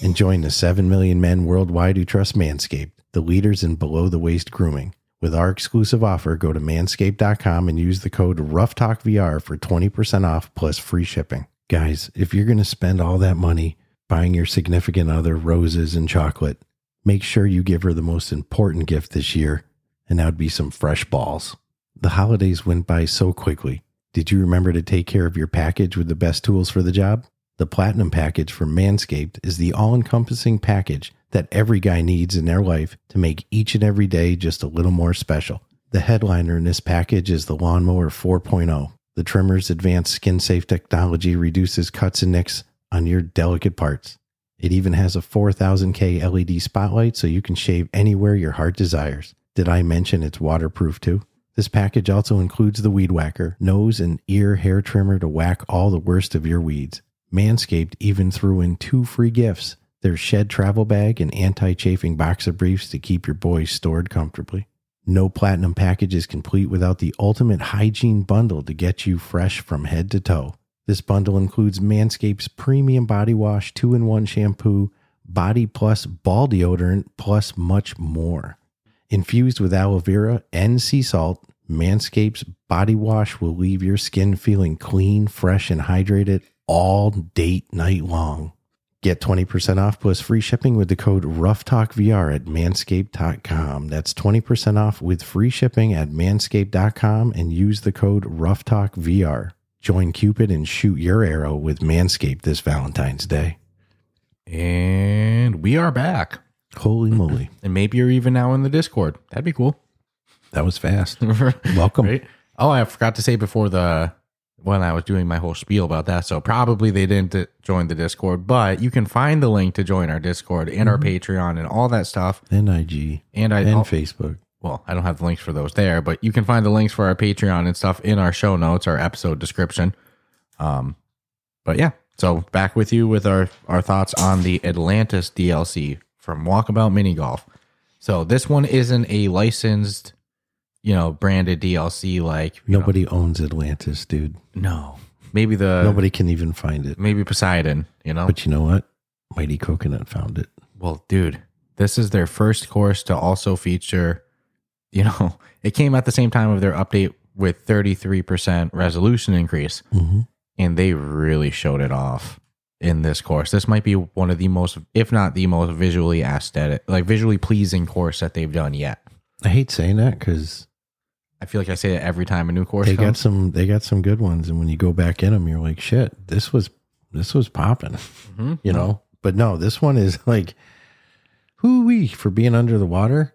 And join the 7 million men worldwide who trust Manscaped, the leaders in below the waist grooming. With our exclusive offer, go to manscaped.com and use the code RuffTalkVR for 20% off plus free shipping. Guys, if you're going to spend all that money buying your significant other roses and chocolate, make sure you give her the most important gift this year, and that would be some fresh balls. The holidays went by so quickly. Did you remember to take care of your package with the best tools for the job? The Platinum Package from Manscaped is the all encompassing package that every guy needs in their life to make each and every day just a little more special. The headliner in this package is the Lawnmower 4.0. The trimmer's advanced skin safe technology reduces cuts and nicks on your delicate parts. It even has a 4000K LED spotlight so you can shave anywhere your heart desires. Did I mention it's waterproof too? This package also includes the Weed Whacker, nose and ear hair trimmer to whack all the worst of your weeds. Manscaped even threw in two free gifts their shed travel bag and anti chafing boxer briefs to keep your boys stored comfortably. No platinum package is complete without the ultimate hygiene bundle to get you fresh from head to toe. This bundle includes Manscaped's premium body wash, two in one shampoo, body plus ball deodorant, plus much more. Infused with aloe vera and sea salt, Manscaped's body wash will leave your skin feeling clean, fresh, and hydrated all date night long. Get 20% off plus free shipping with the code RuffTalkVR at manscaped.com. That's 20% off with free shipping at manscaped.com and use the code RuffTalkVR. Join Cupid and shoot your arrow with Manscaped this Valentine's Day. And we are back. Holy moly. And maybe you're even now in the Discord. That'd be cool. That was fast. Welcome. Right? Oh, I forgot to say before the when I was doing my whole spiel about that. So probably they didn't join the Discord, but you can find the link to join our Discord and our Patreon and all that stuff. And IG. And I And I'll- Facebook. well, I don't have the links for those there, but you can find the links for our Patreon and stuff in our show notes, our episode description. Um, but yeah, so back with you with our our thoughts on the Atlantis DLC from Walkabout Mini Golf. So this one isn't a licensed, you know, branded DLC like you know- Nobody owns Atlantis, dude. no, maybe the Nobody can even find it. maybe Poseidon, you know. But you know what? Mighty Coconut found it. Well, dude, this is their first course to also feature, you know, it came at the same time of their update with 33% resolution increase. Mm-hmm. And they really showed it off in this course. This might be one of the most, if not the most visually aesthetic, like visually pleasing course that they've done yet. I hate saying that because I feel like I say it every time a new course they got some they got some good ones, and when you go back in them, you're like, shit, this was this was popping, Mhm. you know. But no, this one is like, whoo wee for being under the water.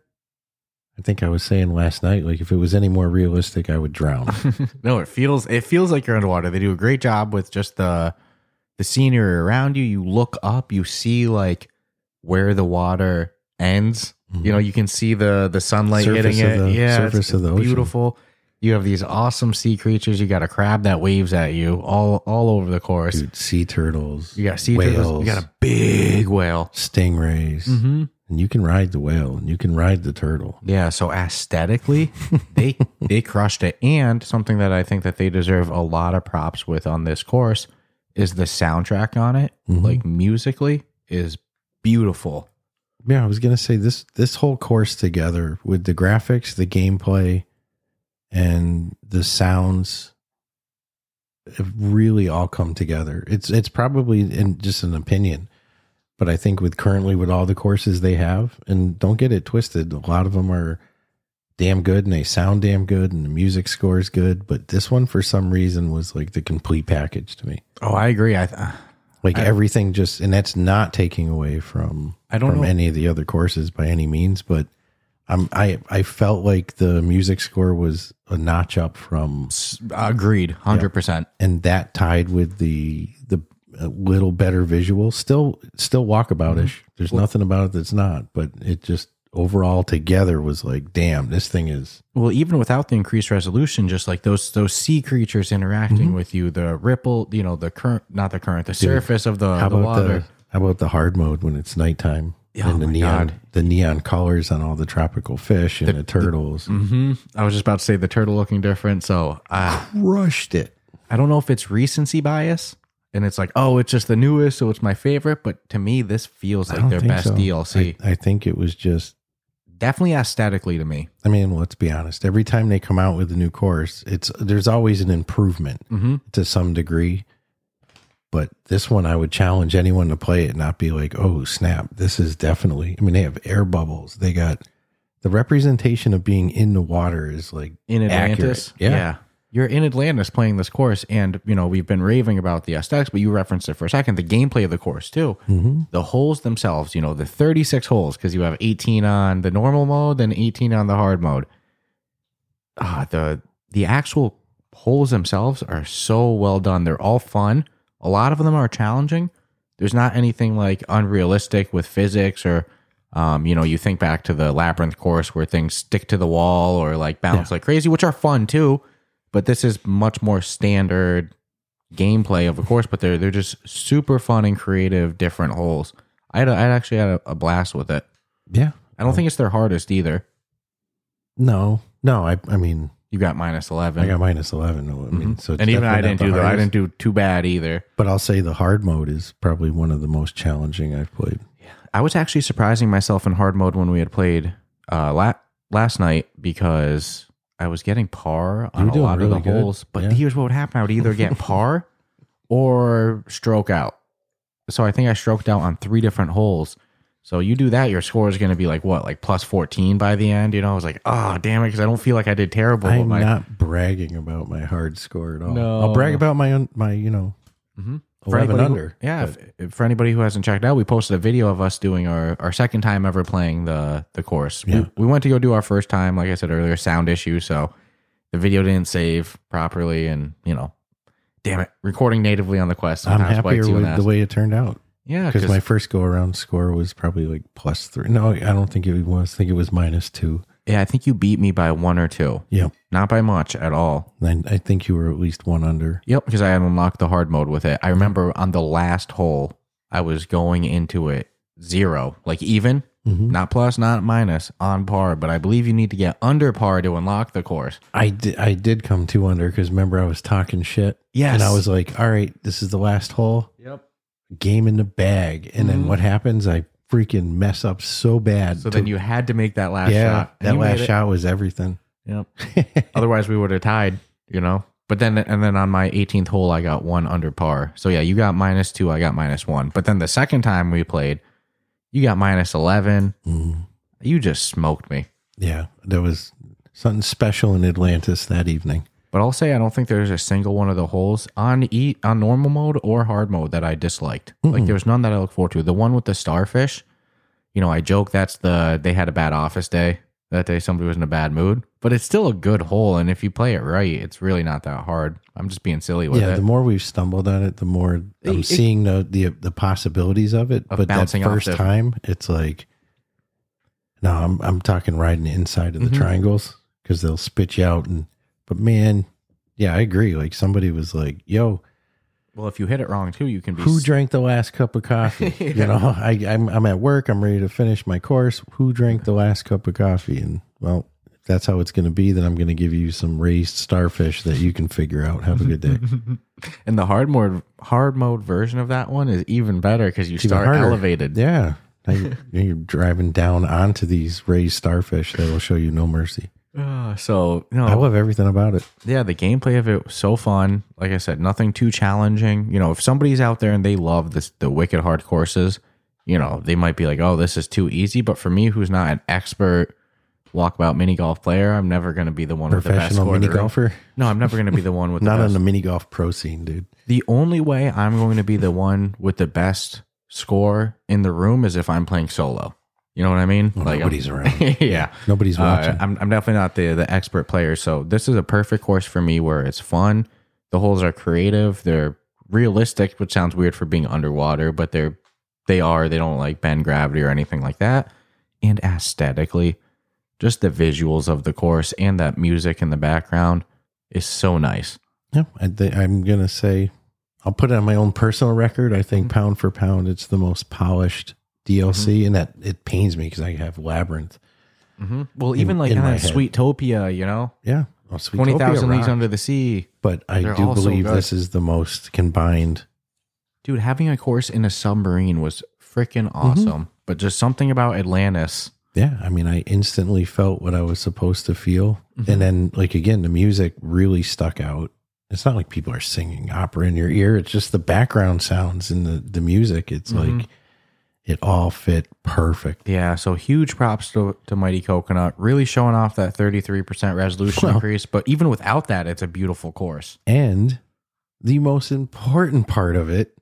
I think I was saying last night, like if it was any more realistic, I would drown. no, it feels it feels like you're underwater. They do a great job with just the the scenery around you. You look up, you see like where the water ends. You know, you can see the the sunlight Surface hitting it. the- yeah, surface it's, of the it's ocean. beautiful. You have these awesome sea creatures. You got a crab that waves at you all all over the course. Dude, sea turtles, You got sea whales, turtles. You got a big whale. stingrays, Mm-hmm. and you can ride the whale and you can ride the turtle. Yeah, so aesthetically, they they crushed it. And something that I think that they deserve a lot of props with on this course is the soundtrack on it. Mhm. Like musically is beautiful. Yeah, I was gonna say this this whole course together with the graphics, the gameplay, and the sounds really all come together. It's it's probably in just an opinion, but I think with currently with all the courses they have, and don't get it twisted, a lot of them are damn good and they sound damn good and the music score is good, but this one for some reason was like the complete package to me. Oh, I agree. I Like I- everything just and that's not taking away from I don't from know. any of the other courses by any means, but I'm I I felt like the music score was a notch up from agreed, hundred percent. and that tied with the the a little better visual. Still still walkaboutish. Mm-hmm. There's nothing about it that's not, but it just overall together was like, damn, this thing is Well, even without the increased resolution, just like those those sea creatures interacting Mm-hmm. with you, the ripple, you know, the current, not the current, the surface of the, how the about water. the how about the hard mode when it's nighttime Oh and the neon God. the neon colors on all the tropical fish and the, turtles hmm I was just about to say the turtle looking different. So I, crushed it. I don't know if it's recency bias and it's like, oh, it's just the newest, so it's my favorite. But to me, this feels like their best so. DLC. I, I think it was just Definitely aesthetically to me. I mean, let's be honest. Every time they come out with a new course, it's there's always an improvement Mm-hmm. to some degree. But this one, I would challenge anyone to play it, and not be like, "Oh snap! This is definitely." I mean, they have air bubbles. They got the representation of being in the water is like in accurate. Atlantis. Yeah. You're in Atlantis playing this course, and you know we've been raving about the aesthetics, but you referenced it for a second. The gameplay of the course too. Mm-hmm. The holes themselves, you know, the 36 holes because you have 18 on the normal mode, then 18 on the hard mode. Ah, the the actual holes themselves are so well done. They're all fun. A lot of them are challenging. There's not anything like unrealistic with physics or um, you know, you think back to the labyrinth course where things stick to the wall or like bounce like crazy, which are fun too. But this is much more standard gameplay of a course, but they're they're just super fun and creative, different holes. I had a, I actually had a, a blast with it. yeah. I don't think it's their hardest either. No, no. I I mean, You got minus eleven, I got minus eleven. I mean, so it's Mm-hmm. and even I definitely didn't not do the the I hardest. didn't do too bad either. But I'll say the hard mode is probably one of the most challenging I've played. I was actually surprising myself in hard mode when we had played uh, la- last night because I was getting par on a lot of the good. holes. But Yeah. here's what would happen: I would either get par or stroke out. So I think I stroked out on three different holes. So you do that, your score is going to be like what, like plus fourteen by the end. You know, I was like, oh damn it, because I don't feel like I did terrible. I'm my, not bragging about my hard score at all. No. I'll brag about my un- my you know Mhm. For anybody who- under. yeah, if, for anybody who hasn't checked out, we posted a video of us doing our, our second time ever playing the the course. Yeah. We, we went to go do our first time, like I said earlier, sound issue, so the video didn't save properly, and you know, damn it, recording natively on the Quest. I'm happier with the way it turned out yeah, because because my first go around score was probably like plus three. No, I don't think it was. I think it was minus two. Yeah, I think you beat me by one or two, Yep. not by much at all. And I think you were at least one under. Yep, because I had unlocked the hard mode with it. I remember on the last hole, I was going into it zero, like even. Mhm. Not plus, not minus, on par. But I believe you need to get under par to unlock the course. I did. I did come two under because remember I was talking shit. Yes. And I was like, all right, this is the last hole. Yep. Game in the bag. And then what happens? I freaking mess up so bad. So to- then you had to make that last yeah, shot. that last shot was everything. Yep. Otherwise, we would have tied. You know. But then, and then on my 18th hole, I got one under par. So yeah, you got minus two. I got minus one. But then the second time we played, you got minus 11. Mm. You just smoked me. Yeah, there was something special in Atlantis that evening. But I'll say I don't think there's a single one of the holes on e on normal mode or hard mode that I disliked. Like there was none that I look forward to. The one with the starfish, you know, I joke that's the they had a bad office day that day. Somebody was in a bad mood, but it's still a good hole, and if you play it right, it's really not that hard. I'm just being silly with yeah, it. Yeah, the more we've stumbled on it, the more I'm It- seeing the, the the possibilities of it. Of but that first the- time, it's like, no, I'm I'm talking the inside of the Mhm. triangles because they'll spit you out. And but man, yeah, I agree. Like somebody was like, "Yo, well, if you hit it wrong too, you can be who drank the last cup of coffee?" You know, I I'm I'm at work. I'm ready to finish my course. Who drank the last cup of coffee? And well. If that's how it's going to be, then I'm going to give you some raised starfish that you can figure out. Have a good day. and the hard mode hard mode version of that one is even better because you even start elevated. Yeah. Now you- you're driving down onto these raised starfish that will show you no mercy. Uh, so no, I love everything about it. yeah, the gameplay of it was so fun. Like I said, nothing too challenging. You know, if somebody's out there and they love this the wicked hard courses, you know, they might be like, "Oh, this is too easy." But for me, who's not an expert walkabout mini golf player, I'm never going to be the one with the best score mini the golfer. No, I'm never going to be the one with the Not best. on the mini golf pro scene, dude. the only way I'm going to be the one with the best score in the room is if I'm playing solo. You know what I mean? Well, I'm- nobody's around. yeah. Nobody's watching. Uh, I'm, I'm definitely not the, the expert player. So this is a perfect course for me where it's fun. The holes are creative. They're realistic, which sounds weird for being underwater, but they're, they are, they don't like bend gravity or anything like that. and aesthetically, just the visuals of the course and that music in the background is so nice. Yeah, I th- I'm gonna say I'll put it on my own personal record. I think Mm-hmm. pound for pound, it's the most polished DLC, and that it pains me because I have Labyrinth. Well, even like in in my that. Sweetopia, you know, Yeah, oh, twenty thousand leagues under the sea, But I They're do all so believe this is the most combined. dude. Having a course in a submarine was freaking awesome. But just something about Atlantis. Yeah, I mean, I instantly felt what I was supposed to feel, Mm-hmm. and then like again, the music really stuck out. It's not like people are singing opera in your ear; it's just the background sounds and the the music. It's Mm-hmm. like it all fit perfect. Yeah, so huge props to, to Mighty Coconut, really showing off that 33% resolution Well- increase. But even without that, it's a beautiful course. And the most important part of it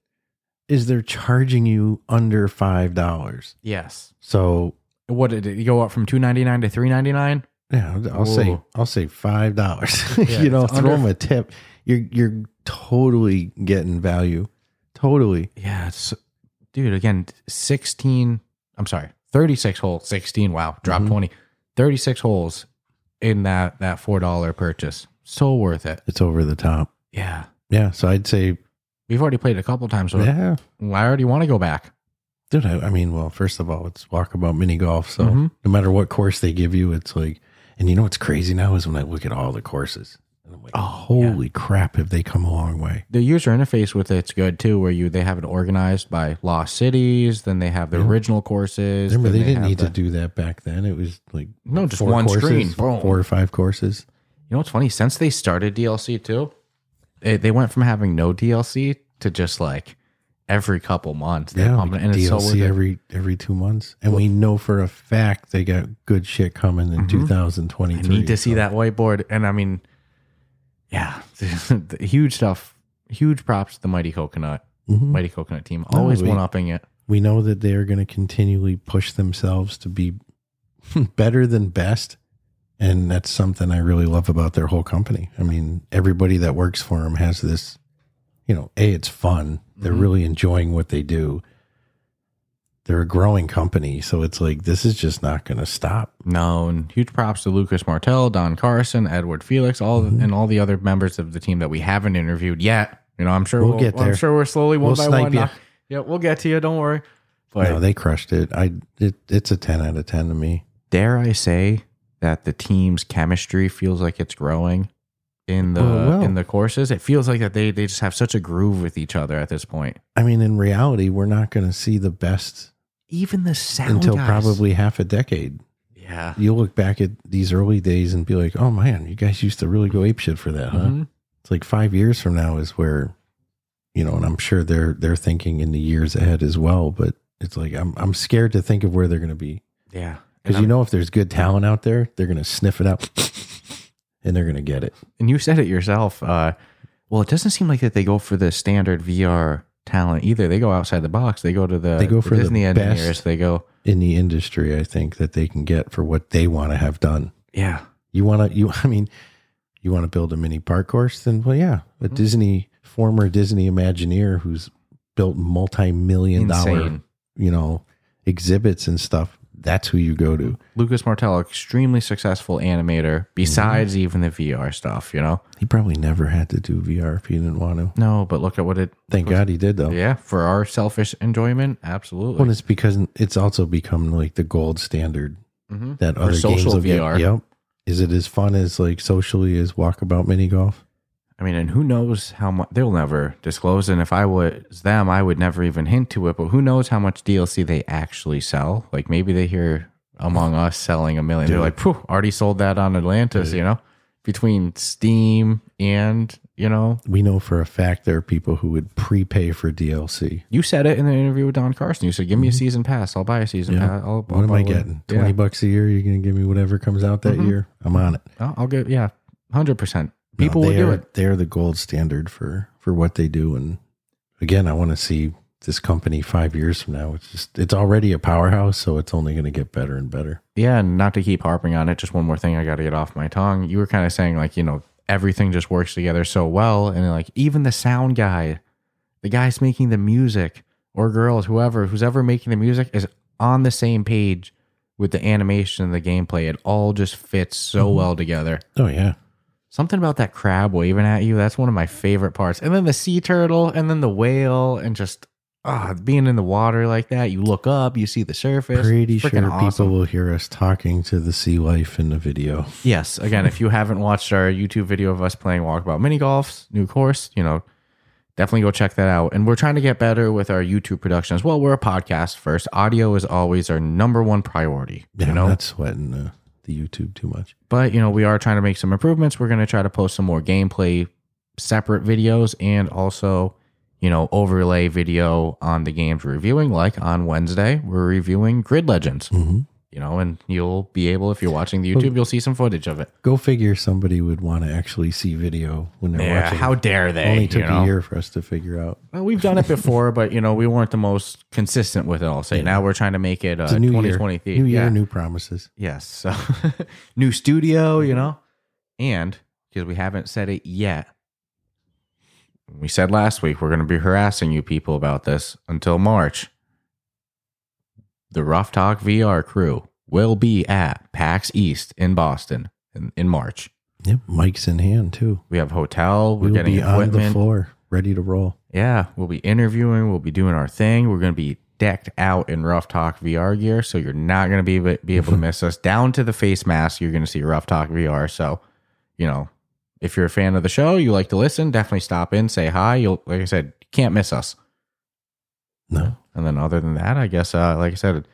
is they're charging you under five dollars. Yes. So What did it go up from 299 to 399 yeah, I'll say Whoa. I'll say five dollars. Yeah, you know, throw under- them a tip. You're you're totally getting value. Totally. Yeah, it's dude, again, 16, I'm sorry, 36 holes, 16, wow, drop Mhm. 20. 36 holes in that that $4 purchase. So worth it. It's over the top. Yeah. Yeah. So I'd say We've already played a couple times, so yeah. I already want to go back. Dude, I, I mean, well, first of all, it's walkabout mini golf. So Mhm. no matter what course they give you, it's like, and you know what's crazy now is when I look at all the courses, and I'm like, Oh, holy crap, have they come a long way? the user interface with it's good too, where you they have it organized by lost cities, then they have the Yeah. original courses. Remember, then they didn't need the- to do that back then. It was like No, just one courses, screen. Boom. four or five courses. You know what's funny? Since they started DLC too, they, they went from having no DLC to just like every couple months. they're Yeah, pumping like it, and it's so DLC every every two months, and we know for a fact they got good shit coming in Mhm. 2023. I need to see so- that whiteboard, and I mean, yeah, the huge stuff. Huge props to the Mighty Coconut, Mhm. Mighty Coconut team, always we- one upping it. we know that they are going to continually push themselves to be better than best and that's something i really love about their whole company i mean everybody that works for them has this you know a it's fun they're Mhm. really enjoying what they do they're a growing company so it's like this is just not going to stop No, and huge props to Lucas Martell, Don Carson, Edward Felix, all Mhm. and all the other members of the team that we haven't interviewed yet. You know, I'm sure We'll we'll, get I'm sure we're slowly one We'll by one. knock- yeah, we'll get to you. Don't worry. But no they crushed it i it, it's a 10 out of 10 to me dare I say that the team's chemistry feels like it's growing in the Oh, well. in the courses? It feels like that they they just have such a groove with each other at this point. i mean in reality we're not going to see the best Even the sound until guys. probably half a decade yeah. you'll look back at these early days and be like, oh man, you guys used to really go ape shit for that, huh? Mhm. It's like five years from now is where, you know, and I'm sure they're they're thinking in the years ahead as well. But it's like I'm I'm scared to think of where they're going to be Yeah. because you know if there's good talent out there, they're going to sniff it out and they're going to get it. and you said it yourself. Uh, well, it doesn't seem like that they go for the standard VR talent either. They go outside the box. They go to the They go for the Disney engineers. best. They go, In the industry, I think that they can get for what they want to have done. yeah, You want to, you, I mean, you want to build a mini park course? Then, well, yeah, a Mhm. Disney, former Disney Imagineer who's built multi million dollar, you know, exhibits and stuff. That's who you go to. Lucas Martell, extremely successful animator. Besides even the VR stuff, you know. He probably never had to do VR if he didn't want to. No, but look at what it. Thank God he did, though. Yeah, for our selfish enjoyment, absolutely. Well, it's because it's also become like the gold standard Mhm. that For other games social will get. VR. Yep. Is it as fun as like socially as walkabout mini golf? I mean, and who knows how much they'll never disclose. And if I was them, I would never even hint to it. But who knows how much DLC they actually sell? Like maybe they hear Among Us selling a million. They're like, Phew, already sold that on Atlantis, Dude. you know? Between Steam and, you know, We know for a fact there are people who would prepay for DLC. you said it in the interview with Don Carson. You said, give me a season pass. I'll buy a season Mm-hmm. Yeah. pass. I'll, I'll What am I one." getting? Yeah. Twenty bucks a year? You're gonna give me whatever comes out that Mhm. year? I'm on it. I'll, I'll get, yeah, 100%. People No, they do are, it. They're the gold standard for for what they do. And again, I want to see this company five years from now. It's just it's already a powerhouse, so it's only going to get better and better. Yeah, and not to keep harping on it, just one more thing I got to get off my tongue. You were kind of saying like, you know, everything just works together so well, and like even the sound guy, the guys making the music or girls, whoever who's ever making the music is on the same page with the animation and the gameplay, it all just fits so Mm-hmm. well together. Oh yeah. Something about that crab waving at you, that's one of my favorite parts. And then the sea turtle and then the whale and just ah, being in the water like that. You look up, you see the surface. Pretty sure freaking people awesome. will hear us talking to the sea life in the video. Yes. Again, if you haven't watched our YouTube video of us playing Walkabout Mini Golf's new course, you know, definitely go check that out. And we're trying to get better with our YouTube production as well. We're a podcast first. Audio is always our number one priority. Yeah, you I'm know, not sweating uh, the YouTube too much. but you know, we are trying to make some improvements. We're going to try to post some more gameplay separate videos and also, you know, overlay video on the games we're reviewing. Like on Wednesday, we're reviewing Grid Legends. Mhm. You know, and you'll be able, if you're watching the YouTube, you'll see some footage of it. Go figure somebody would want to actually see video when they're Yeah, watching. how dare they? Only took you know? a year for us to figure out. Well, we've done it before, but you know we weren't the most consistent with it. I'll say. Now we're trying to make it uh, a new 2020 year. theme. New year, Yeah. new promises. Yes. So new studio, you know, and because we haven't said it yet, we said last week we're going to be harassing you people about this until March. The Ruff Talk VR crew will be at PAX East in Boston in, in March. Yep, mics in hand too. We have hotel. We're We'll getting be on the floor, ready to roll. Yeah, we'll be interviewing. We'll be doing our thing. We're going to be decked out in Ruff Talk VR gear, so you're not going to be be able to miss us. Down to the face mask, you're going to see Ruff Talk VR. So, you know, if you're a fan of the show, you like to listen, definitely stop in, say hi. You'll, like I said, can't miss us. No, And then other than that, I guess, uh, like I said,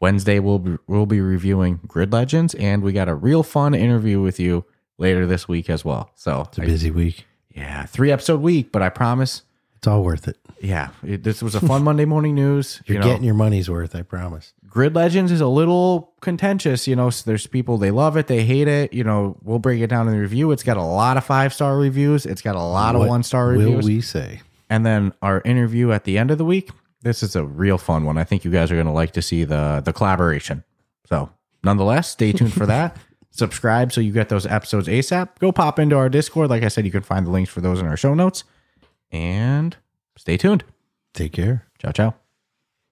Wednesday we'll be, we'll be reviewing Grid Legends, and we got a real fun interview with you later this week as well. So, it's a I- busy week. yeah, three episode week, but I promise It's all worth it. yeah, it, this was a fun Monday morning news. You're you know, getting your money's worth. I promise. Grid Legends is a little contentious. You know, so there's people they love it, they hate it. You know, we'll break it down in the review. It's got a lot of five star reviews. It's got a lot of one star reviews. Will we say? and then our interview at the end of the week. This is a real fun one. I think you guys are going to like to see the the collaboration. So, nonetheless, stay tuned for that. Subscribe so you get those episodes ASAP. Go pop into our Discord. Like I said, you can find the links for those in our show notes. And stay tuned. Take care. Ciao, ciao.